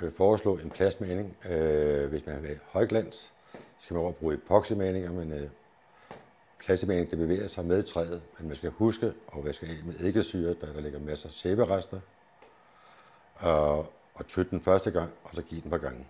Jeg vil foreslå en plastmaling. Øh, hvis man vil have højglans, så skal man over bruge epoxymalinger, men øh, plastmaling det bevæger sig med træet, men man skal huske at vaske af med eddikesyre, der, der ligger masser af sæberester, og, og tøtte den første gang, og så give den et par gange.